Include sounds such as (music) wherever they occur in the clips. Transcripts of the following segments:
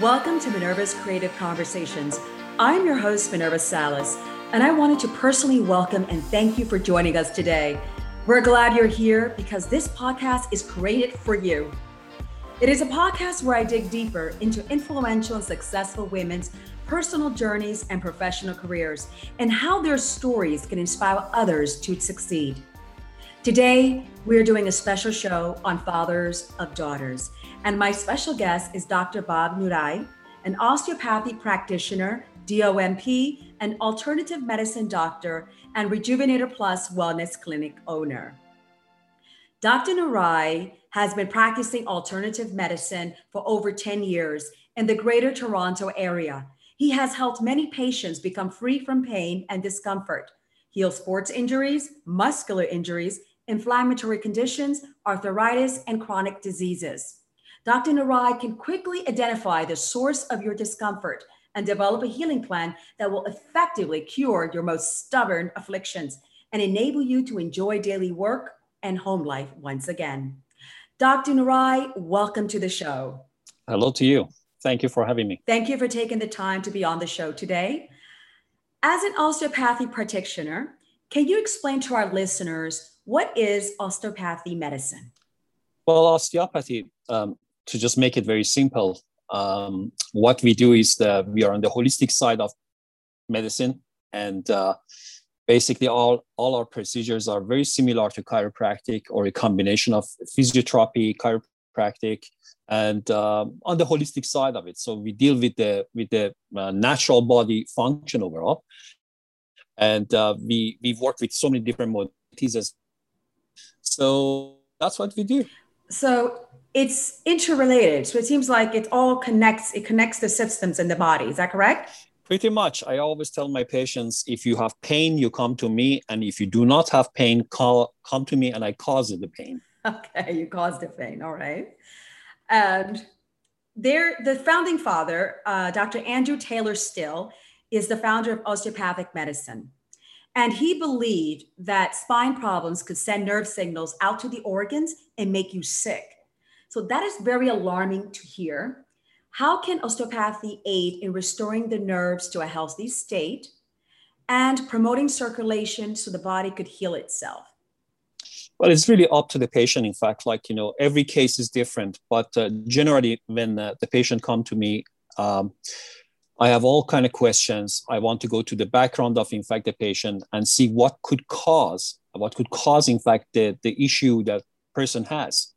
Welcome to Minerva's Creative Conversations. I'm your host, Minerva Salas, and I wanted to personally welcome and thank you for joining us today. We're glad you're here because this podcast is created for you. It is a podcast where I dig deeper into influential and successful women's personal journeys and professional careers and how their stories can inspire others to succeed. Today, we're doing a special show on fathers of daughters. And my special guest is Dr. Bob Nurai, an osteopathy practitioner, DOMP, an alternative medicine doctor, and Rejuvenator Plus Wellness Clinic owner. Dr. Nurai has been practicing alternative medicine for over 10 years in the Greater Toronto area. He has helped many patients become free from pain and discomfort, heal sports injuries, muscular injuries, inflammatory conditions, arthritis, and chronic diseases. Dr. Nurai can quickly identify the source of your discomfort and develop a healing plan that will effectively cure your most stubborn afflictions and enable you to enjoy daily work and home life once again. Dr. Nurai, welcome to the show. Hello to you. Thank you for having me. Thank you for taking the time to be on the show today. As an osteopathy practitioner, can you explain to our listeners what is osteopathy medicine? Well, osteopathy, um, to just make it very simple, um, what we do is that we are on the holistic side of medicine, and uh, basically all all our procedures are very similar to chiropractic or a combination of physiotherapy, chiropractic, and uh, on the holistic side of it. So we deal with the with the uh, natural body function overall, and uh, we we work with so many different modalities as so that's what we do. So it's interrelated. So it seems like it all connects, it connects the systems in the body. Is that correct? Pretty much. I always tell my patients if you have pain, you come to me. And if you do not have pain, call, come to me and I cause the pain. (laughs) Okay, you cause the pain. All right. And there, the founding father, uh, Dr. Andrew Taylor Still, is the founder of osteopathic medicine. And he believed that spine problems could send nerve signals out to the organs and make you sick. So that is very alarming to hear. How can osteopathy aid in restoring the nerves to a healthy state and promoting circulation so the body could heal itself? Well, it's really up to the patient. In fact, like you know, every case is different. But uh, generally, when uh, the patient come to me, um, I have all kind of questions. I want to go to the background of, in fact, the patient and see what could cause, what could cause, in fact, the, the issue that person has.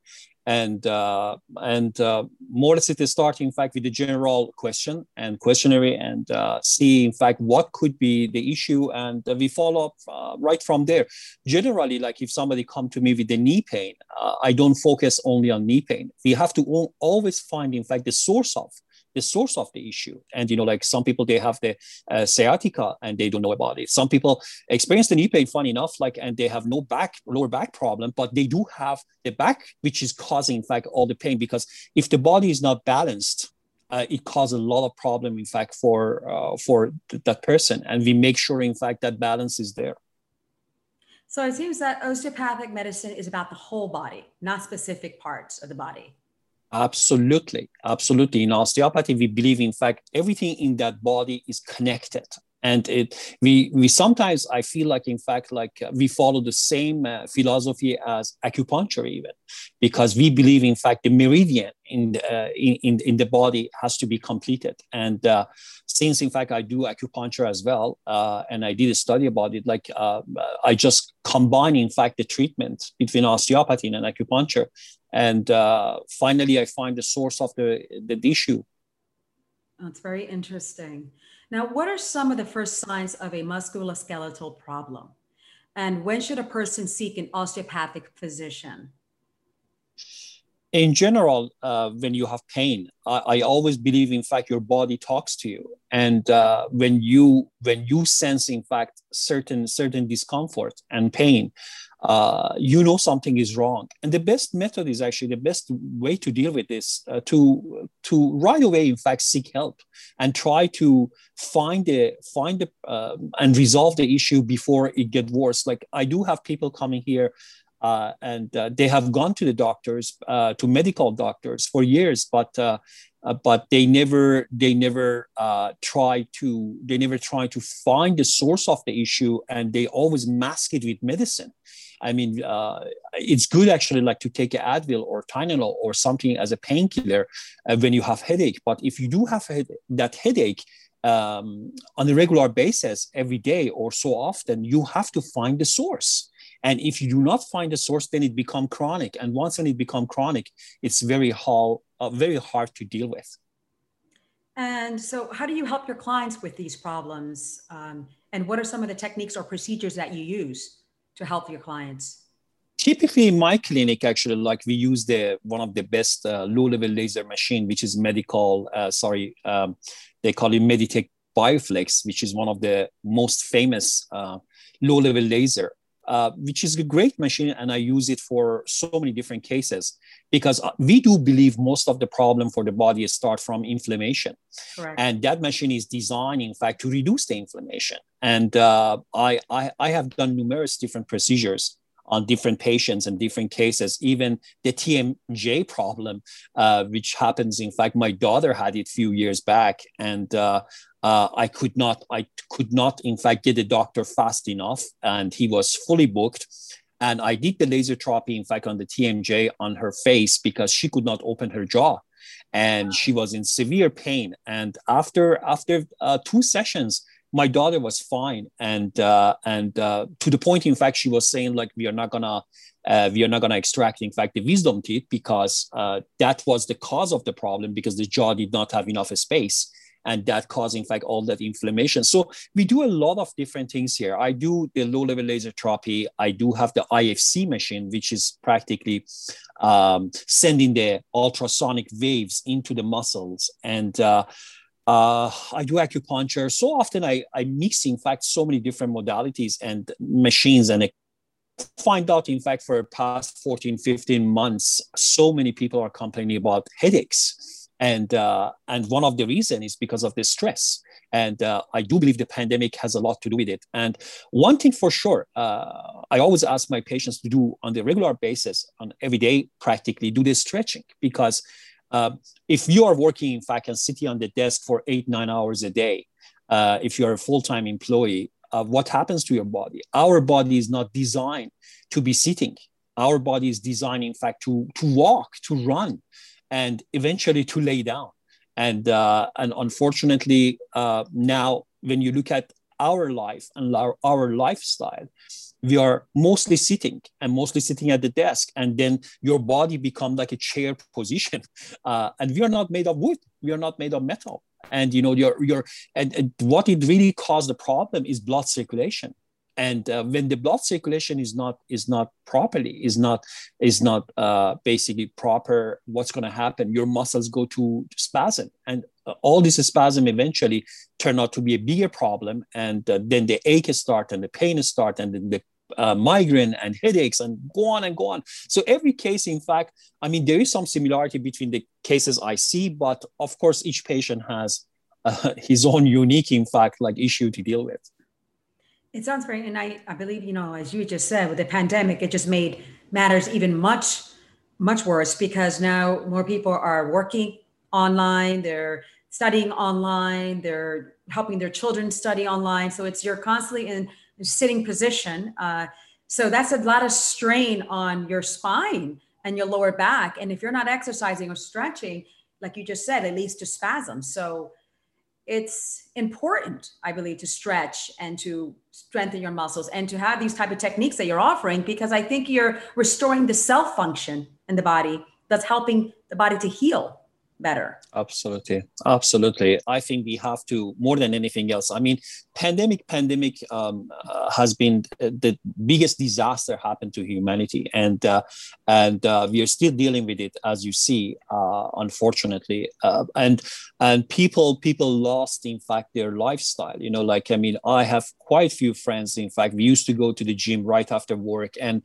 And uh, and uh, more or less it is starting, in fact, with the general question and questionnaire and uh, see, in fact, what could be the issue. And we follow up uh, right from there. Generally, like if somebody come to me with the knee pain, uh, I don't focus only on knee pain. We have to always find, in fact, the source of the source of the issue. And, you know, like some people, they have the uh, sciatica and they don't know about it. Some people experience the knee pain, funny enough, like, and they have no back, lower back problem, but they do have the back, which is causing, in fact, all the pain. Because if the body is not balanced, uh, it causes a lot of problem, in fact, for uh, for th- that person, and we make sure, in fact, that balance is there. So it seems that osteopathic medicine is about the whole body, not specific parts of the body. Absolutely. Absolutely. In osteopathy, we believe, in fact, everything in that body is connected. And it, we, we sometimes, I feel like, in fact, like uh, we follow the same uh, philosophy as acupuncture, even because we believe, in fact, the meridian in the, uh, in, in the body has to be completed. And uh, since, in fact, I do acupuncture as well, uh, and I did a study about it, like uh, I just combine, in fact, the treatment between osteopathy and acupuncture and uh, finally i find the source of the, the issue. That's very interesting. Now what are some of the first signs of a musculoskeletal problem? And when should a person seek an osteopathic physician in general, uh, when you have pain, I, I, always believe, in fact, your body talks to you, and uh, when you when you sense, in fact, certain certain discomfort and pain, uh, you know something is wrong. And the best method is actually the best way to deal with this uh, to to right away, in fact, seek help and try to find the find the uh, and resolve the issue before it get worse. Like I do have people coming here uh, and uh, they have gone to the doctors, uh, to medical doctors for years, but uh, uh, but they never they never uh, try to they never try to find the source of the issue, and they always mask it with medicine. I mean, it's good actually, like to take Advil or Tylenol or something as a painkiller when you have headache. But if you do have head- that headache, um, on a regular basis every day or so often you have to find the source and if you do not find the source then it become chronic. And once when it become chronic it's very hard uh, very hard to deal with. And so how do you help your clients with these problems? Um, and what are some of the techniques or procedures that you use to help your clients? Typically in my clinic actually like we use the one of the best uh, low level laser machine which is medical uh, sorry um, they call it meditech bioflex which is one of the most famous uh, low level laser uh, which is a great machine and i use it for so many different cases because uh, we do believe most of the problem for the body start from inflammation Correct. and that machine is designed in fact to reduce the inflammation and uh, I, I, I have done numerous different procedures on different patients and different cases. Even the TMJ problem, uh, which happens, in fact, my daughter had it a few years back, and uh, uh, I could not, I could not, in fact, get a doctor fast enough, and he was fully booked. And I did the laser therapy, in fact, on the TMJ on her face because she could not open her jaw, and she was in severe pain. And after after uh, two sessions, my daughter was fine. And uh, and uh, to the point in fact she was saying like we are not gonna uh, we are not gonna extract in fact the wisdom teeth because uh, that was the cause of the problem because the jaw did not have enough space. And that caused in fact all that inflammation. So we do a lot of different things here. I do the low level laser therapy. I do have the ifc machine which is practically um, sending the ultrasonic waves into the muscles. And uh, I do acupuncture. So often I, I mix, in fact, so many different modalities and machines. And I find out, in fact, for past 14, 15 months, so many people are complaining about headaches. And, uh, and one of the reasons is because of the stress. And uh, I do believe the pandemic has a lot to do with it. And one thing for sure, uh, I always ask my patients to do on the regular basis, on every day, practically do this stretching because uh, if you are working, in fact, and sitting on the desk for eight, nine hours a day, uh, if you're a full time employee, uh, what happens to your body? Our body is not designed to be sitting. Our body is designed, in fact, to, to walk, to run, and eventually to lay down. And, uh, and unfortunately, uh, now when you look at our life and our, our lifestyle, we are mostly sitting and mostly sitting at the desk and then your body become like a chair (laughs) position. Uh, and we are not made of wood. We are not made of metal. And you know your your and, and what it really caused the problem is blood circulation. And uh, when the blood circulation is not is not properly is not is not uh, basically proper what's going to happen? Your muscles go to spasm. And uh, all this spasm eventually turn out to be a bigger problem. And uh, then the ache start and the pain start and then the uh, migraine and headaches and go on and go on. So every case, in fact, I mean, there is some similarity between the cases I see, but of course, each patient has uh, (laughs) his own unique, in fact, like issue to deal with. It sounds very, and I, I believe, you know, as you just said, with the pandemic, it just made matters even much, much worse because now more people are working online, they're studying online, they're helping their children study online. So it's you're constantly in sitting position. Uh, so that's a lot of strain on your spine and your lower back. And if you're not exercising or stretching, like you just said, it leads to spasms. So it's important, I believe, to stretch and to strengthen your muscles and to have these type of techniques that you're offering because I think you're restoring the self function in the body that's helping the body to heal better. Absolutely. Absolutely. I think we have to more than anything else i mean pandemic pandemic um, uh, has been uh, the biggest disaster happened to humanity. And uh, and uh, we are still dealing with it as you see uh, unfortunately. Uh, and and people people lost in fact their lifestyle. You know like i mean i have quite few friends in fact. We used to go to the gym right after work and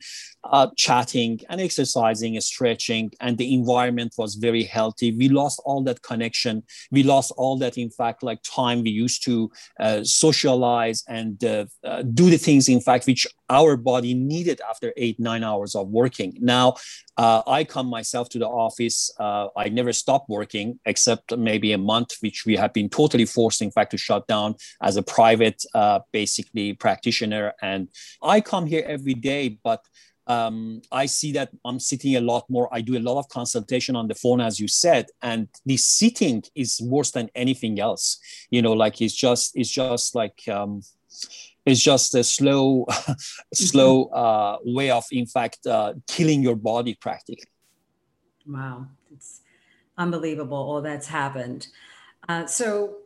chatting and exercising and stretching and the environment was very healthy. We lost lost all that connection. We lost all that in fact like time we used to uh, socialize and uh, uh, do the things in fact which our body needed after eight nine hours of working. Now uh, i come myself to the office uh, i never stop working except maybe a month which we have been totally forced in fact to shut down as a private uh, basically practitioner. And i come here every day but um, I see that I'm sitting a lot more. I do a lot of consultation on the phone, as you said, and the sitting is worse than anything else. You know, like it's just it's just like um, it's just a slow, (laughs) slow uh, way of, in fact, uh, killing your body practically. Wow, it's unbelievable all that's happened. Uh, so,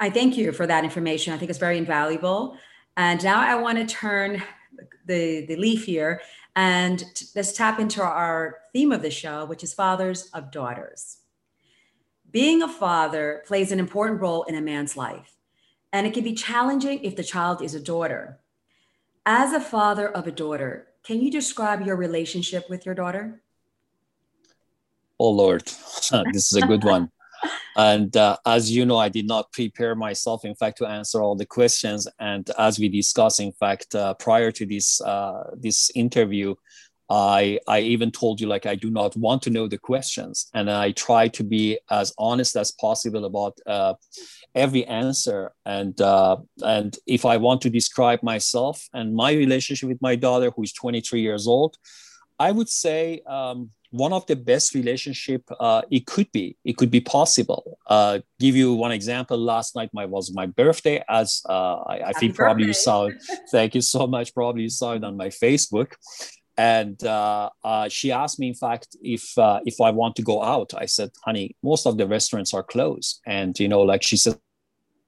I thank you for that information. I think it's very invaluable. And now I want to turn the the leaf here and t- let's tap into our theme of the show, which is fathers of daughters. Being a father plays an important role in a man's life, and it can be challenging if the child is a daughter. As a father of a daughter, can you describe your relationship with your daughter? Oh, Lord, (laughs) this is a good one. And uh, as you know, I did not prepare myself, in fact, to answer all the questions. And as we discussed, in fact, uh, prior to this uh, this interview, I I even told you like I do not want to know the questions, and I try to be as honest as possible about uh, every answer. And uh, and if I want to describe myself and my relationship with my daughter, who is 23 years old, I would say. Um, one of the best relationship uh, it could be it could be possible. Uh, give you one example. Last night my was my birthday as uh, I, I think probably you saw it. (laughs) Thank you so much. Probably you saw it on my facebook. And uh, uh, she asked me in fact if uh, if i want to go out. I said honey most of the restaurants are closed. And you know like she said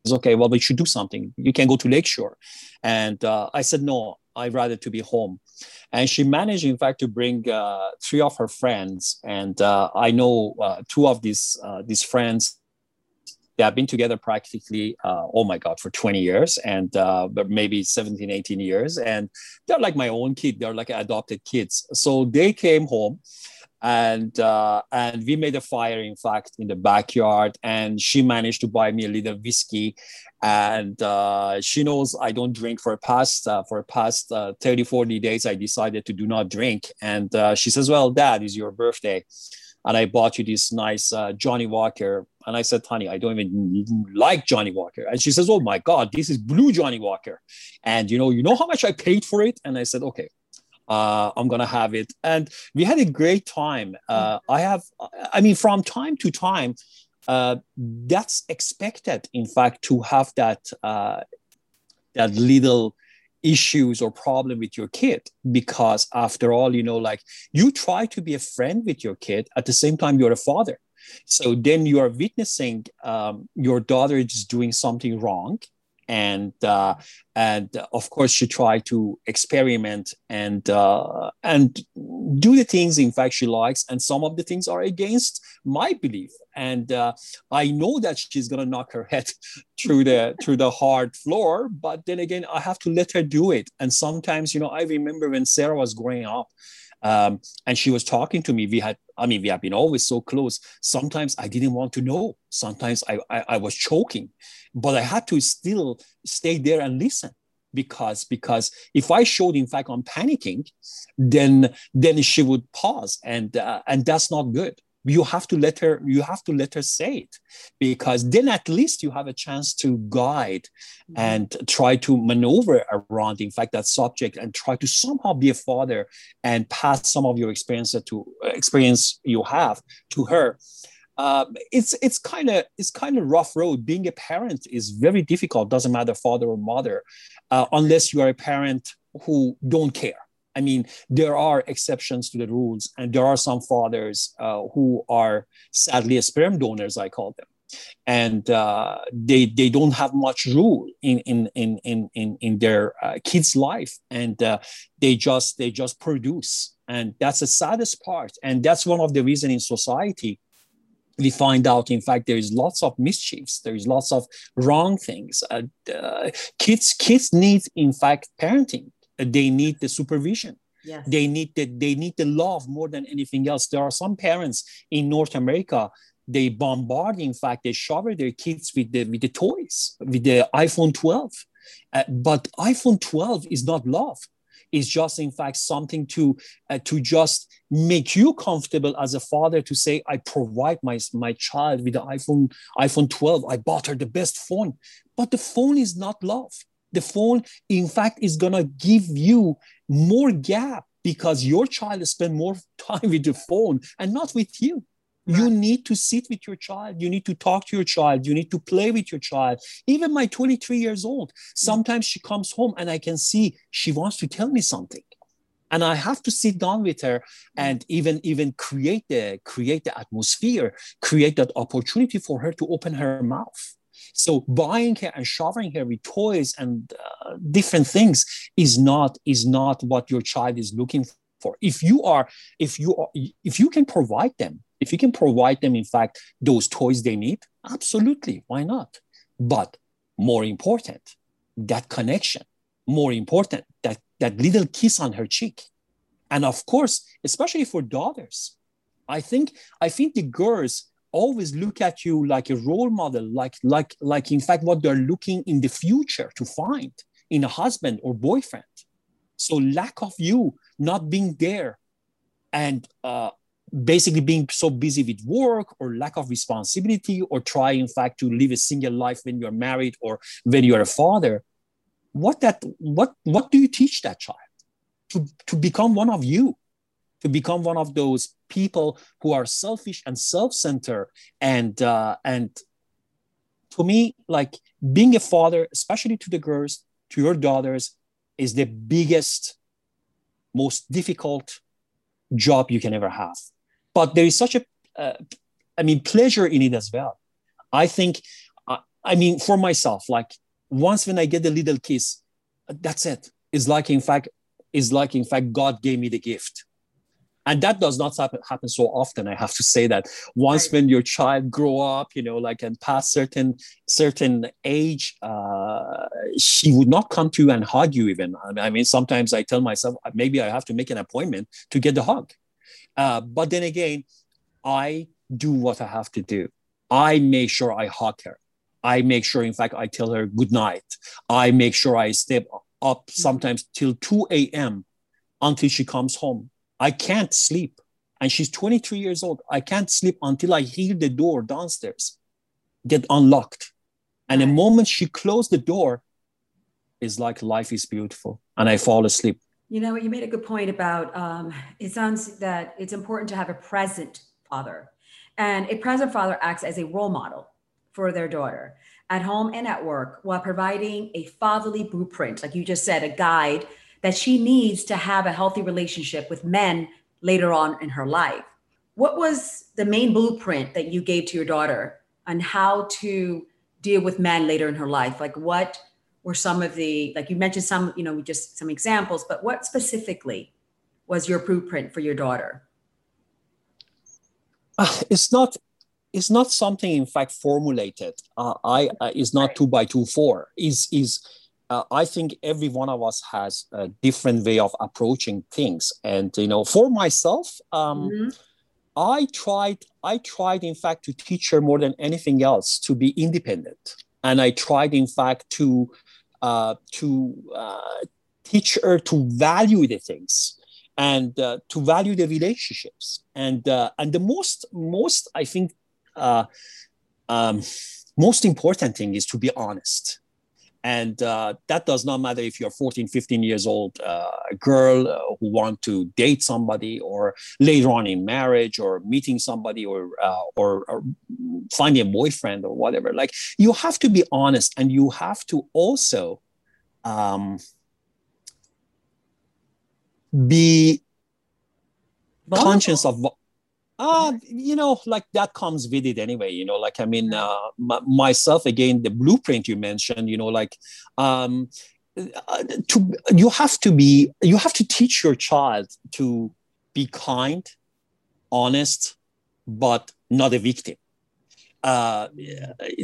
it's okay well we should do something. You can go to lakeshore. And i said no i'd rather to be home. And she managed in fact to bring uh, three of her friends. And uh, i know uh, two of these uh, these friends they have been together practically uh, oh my god for 20 years and uh, but maybe 17 18 years. And they're like my own kid. They're like adopted kids. So they came home and uh, and we made a fire in fact in the backyard and she managed to buy me a little whiskey. And uh, she knows i don't drink for past uh, for past uh, 30 40 days i decided to do not drink. And uh, she says well dad is your birthday. And i bought you this nice uh, johnnie walker. And i said honey i don't even like johnnie walker. And she says oh my god this is blue johnnie walker. And you know you know how much i paid for it? And i said okay uh, I'm gonna have it. And we had a great time. Uh, I have, I mean, from time to time, uh, that's expected. In fact, to have that uh, that little issues or problem with your kid because after all you know like you try to be a friend with your kid at the same time you're a father so then you are witnessing um, your daughter is doing something wrong and uh, and of course she tried to experiment and uh, and do the things in fact she likes and some of the things are against my belief. And uh, i know that she's to knock her head (laughs) through the through the hard floor but then again i have to let her do it. And sometimes you know i remember when sarah was growing up um, and she was talking to me. We had i mean we have been always so close. Sometimes i didn't want to know. Sometimes i, I, I was choking but I had to still stay there and listen because because if I showed in fact I'm panicking, then then she would pause and uh, and that's not good. You have to let her you have to let her say it because then at least you have a chance to guide mm-hmm. and try to maneuver around in fact that subject and try to somehow be a father and pass some of your experience to experience you have to her uh, it's it's kind of it's kind of rough road. Being a parent is very difficult. Doesn't matter father or mother, uh, unless you are a parent who don't care. I mean, there are exceptions to the rules, and there are some fathers uh, who are sadly sperm donors, I call them, and uh, they they don't have much rule in in in in in, in their uh, kids' life, and uh, they just they just produce, and that's the saddest part, and that's one of the reasons in society we find out in fact there is lots of mischiefs. There is lots of wrong things. Uh, uh, kids kids need in fact parenting they need the supervision. Yes. they need the, they need the love more than anything else. There are some parents in north america they bombard in fact they shower their kids with the with the toys with the iphone 12 uh, but iphone 12 is not love. It's just in fact something to uh, to just make you comfortable as a father to say i provide my my child with the iphone iphone 12 i bought her the best phone. But the phone is not love the phone in fact is going to give you more gap because your child spend more (laughs) time with the phone and not with you Right. You need to sit with your child. You need to talk to your child. You need to play with your child. Even my 23 years old, sometimes she comes home and I can see she wants to tell me something. And I have to sit down with her and even even create the create the atmosphere, create that opportunity for her to open her mouth. So buying her and showering her with toys and uh, different things is not is not what your child is looking for. If you are if you are if you can provide them if you can provide them, in fact, those toys they need, absolutely, why not? But more important, that connection, more important, that, that little kiss on her cheek. And of course, especially for daughters, I think I think the girls always look at you like a role model, like like like in fact what they're looking in the future to find in a husband or boyfriend. So lack of you not being there and uh, basically being so busy with work or lack of responsibility or try in fact to live a single life when you're married or when you're a father what that what what do you teach that child to to become one of you to become one of those people who are selfish and self-centered and uh, and to me like being a father especially to the girls to your daughters is the biggest most difficult job you can ever have but there is such a, uh, I mean, pleasure in it as well. I think, uh, I mean, for myself, like once when I get a little kiss, that's it. It's like, in fact, is like, in fact, God gave me the gift. And that does not happen, happen so often. I have to say that once right. when your child grow up, you know, like and past certain certain age, uh, she would not come to you and hug you. Even I mean, sometimes I tell myself maybe I have to make an appointment to get the hug uh, but then again, I do what I have to do. I make sure I hug her. I make sure, in fact, I tell her good night. I make sure I stay up sometimes till 2 a.m. until she comes home. I can't sleep. And she's 23 years old. I can't sleep until I hear the door downstairs get unlocked. And the moment she closed the door, it's like life is beautiful. And I fall asleep. You know, you made a good point about um, it sounds that it's important to have a present father. And a present father acts as a role model for their daughter at home and at work while providing a fatherly blueprint, like you just said, a guide that she needs to have a healthy relationship with men later on in her life. What was the main blueprint that you gave to your daughter on how to deal with men later in her life? Like what were some of the like you mentioned some you know just some examples but what specifically was your blueprint for your daughter uh, it's not it's not something in fact formulated uh, i uh, is not right. two by two four is is uh, i think every one of us has a different way of approaching things. And you know for myself um, mm-hmm. i tried i tried in fact to teach her more than anything else to be independent. And i tried in fact to uh, to uh, teach her to value the things and uh, to value the relationships. And uh, and the most most i think uh, um, most important thing is to be honest and uh, that does not matter if you're 14 15 years old uh, girl uh, who want to date somebody or later on in marriage or meeting somebody or, uh, or, or finding a boyfriend or whatever. Like you have to be honest and you have to also um, be conscious of uh, you know, like that comes with it anyway, you know, like, I mean, uh, m- myself, again, the blueprint you mentioned, you know, like, um, uh, to, you have to be, you have to teach your child to be kind, honest, but not a victim. Uh,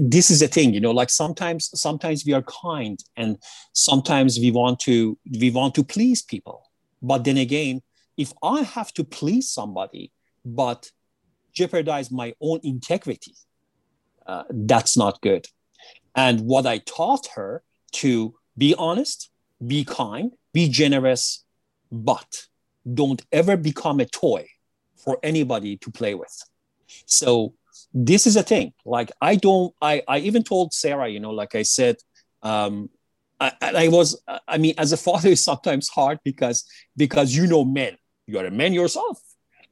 this is a thing, you know, like sometimes, sometimes we are kind and sometimes we want to, we want to please people. But then again, if I have to please somebody, but jeopardize my own integrity. Uh, that's not good. And what I taught her to be honest, be kind, be generous, but don't ever become a toy for anybody to play with. So this is a thing. Like I don't, I, I even told Sarah, you know, like I said, um, I, I was, I mean, as a father (laughs) is sometimes hard because, because you know men, you're a man yourself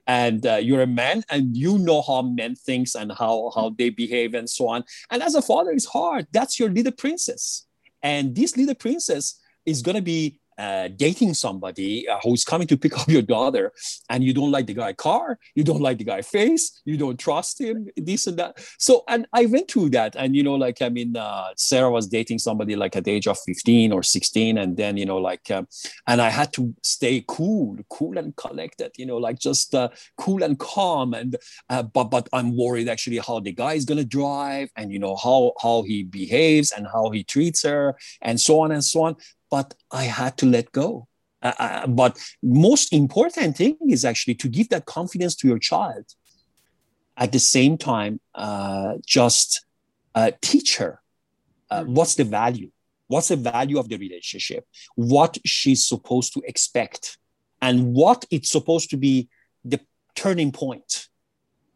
and uh, you're a man and you know how men thinks and how, how they behave and so on. And as a father it's hard. That's your little princess. And this little princess is going to be uh, dating somebody uh, who's coming to pick (laughs) up your daughter and you don't like the guy car you don't like the guy face you don't trust him this and that. So and i went through that and you know like i mean uh, sarah was dating somebody like at the age of 15 or 16 and then you know like um, and i had to stay cool cool and collected you know like just uh, cool and calm and uh, but but i'm worried actually how the guy is going to drive and you know how how he behaves and how he treats her and so on and so on but I had to let go. Uh, uh, but most important thing is actually to give that confidence to your child. At the same time, uh, just uh, teach her uh, mm-hmm. what's the value, what's the value of the relationship, what she's supposed to expect, and what it's supposed to be the turning point.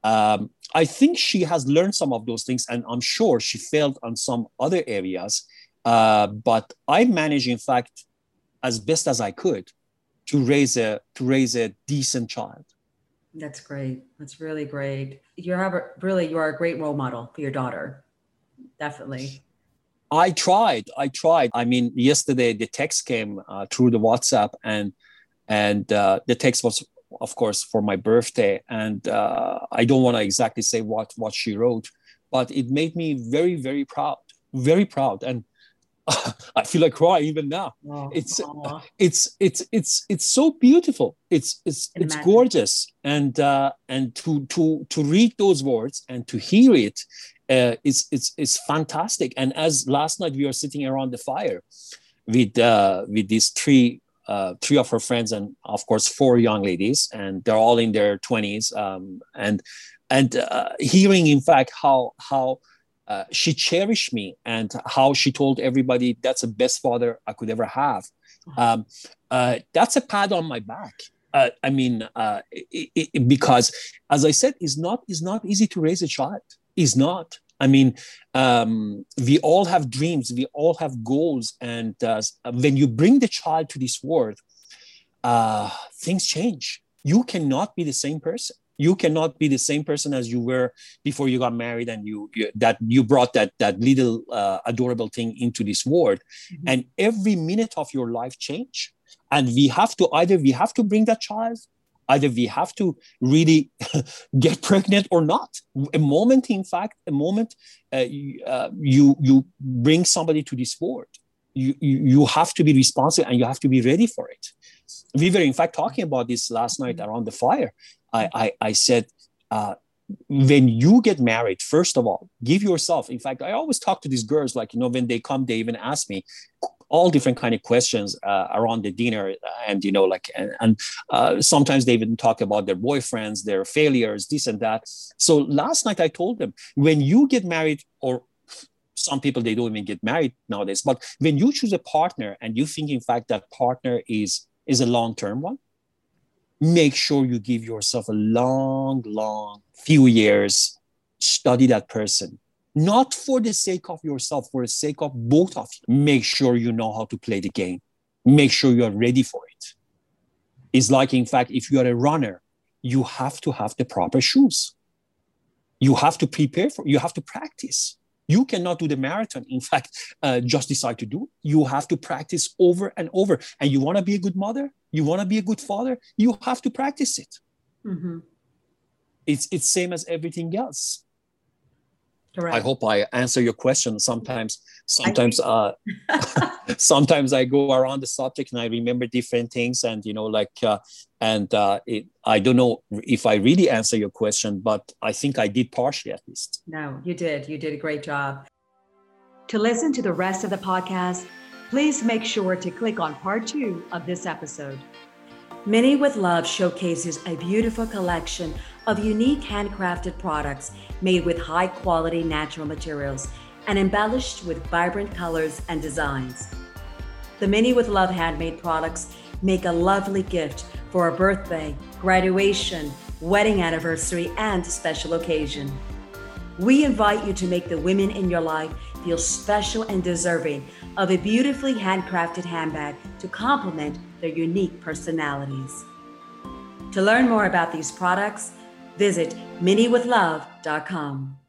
Um, I think she has learned some of those things, and I'm sure she failed on some other areas uh, but I managed, in fact, as best as I could, to raise a to raise a decent child. That's great. That's really great. You're a, really you are a great role model for your daughter. Definitely. I tried. I tried. I mean, yesterday the text came uh, through the WhatsApp, and and uh, the text was, of course, for my birthday. And uh, I don't want to exactly say what what she wrote, but it made me very very proud, very proud. And (laughs) I feel like crying even now. Oh, it's oh. it's it's it's it's so beautiful. It's it's it's gorgeous, and uh, and to to to read those words and to hear it, uh, it's it's it's fantastic. And as last night we were sitting around the fire with uh, with these three uh, three of her friends and of course four young ladies, and they're all in their twenties, um, and and uh, hearing in fact how how uh, she cherished me and how she told everybody that's the best father I could ever have. Uh-huh. Um, uh, that's a pat on my back. Uh, I mean, uh, it, it, because as I said, it's not it's not easy to raise a child. It's not. I mean, um, we all have dreams. We all have goals, and uh, when you bring the child to this world, things change. You cannot be the same person you cannot be the same person as you were before you got married and you, you that you brought that that little uh, adorable thing into this world. Mm-hmm. and every minute of your life change. And we have to either we have to bring that child either we have to really (laughs) get pregnant or not. A moment in fact a moment uh, uh, you you bring somebody to this world you, you have to be responsible and you have to be ready for it we were in fact talking about this last night mm-hmm. around the fire I, I, I said, uh, when you get married, first of all, give yourself. In fact, I always talk to these girls, like, you know, when they come, they even ask me all different kind of questions uh, around the dinner. And, you know, like, and, and uh, sometimes they even talk about their boyfriends, their failures, this and that. So last night I told them, when you get married or some people they don't even get married nowadays but when you choose a partner and you think in fact that partner is is a long-term one make sure you give yourself a long, long few years, study that person. Not for the sake of yourself, for the sake of both of you. Make sure you know how to play the game. Make sure you are ready for it. It's like, in fact, if you are a runner, you have to have the proper shoes. You have to prepare for, you have to practice. You cannot do the marathon, in fact, uh, just decide to do it. You have to practice over and over. And you want to be a good mother? You want to be a good father? You have to practice it. Mm-hmm. It's it's same as everything else. Correct. I hope I answer your question. Sometimes, sometimes, uh, (laughs) (laughs) sometimes I go around the subject and I remember different things, and you know, like, uh, and uh, it, I don't know if I really answer your question, but I think I did partially at least. No, you did. You did a great job. To listen to the rest of the podcast, please make sure to click on part two of this episode. Mini with Love showcases a beautiful collection of unique handcrafted products made with high quality natural materials and embellished with vibrant colors and designs. The Mini with Love handmade products make a lovely gift for a birthday, graduation, wedding anniversary, and special occasion. We invite you to make the women in your life feel special and deserving of a beautifully handcrafted handbag to complement their unique personalities. To learn more about these products, visit miniwithlove.com.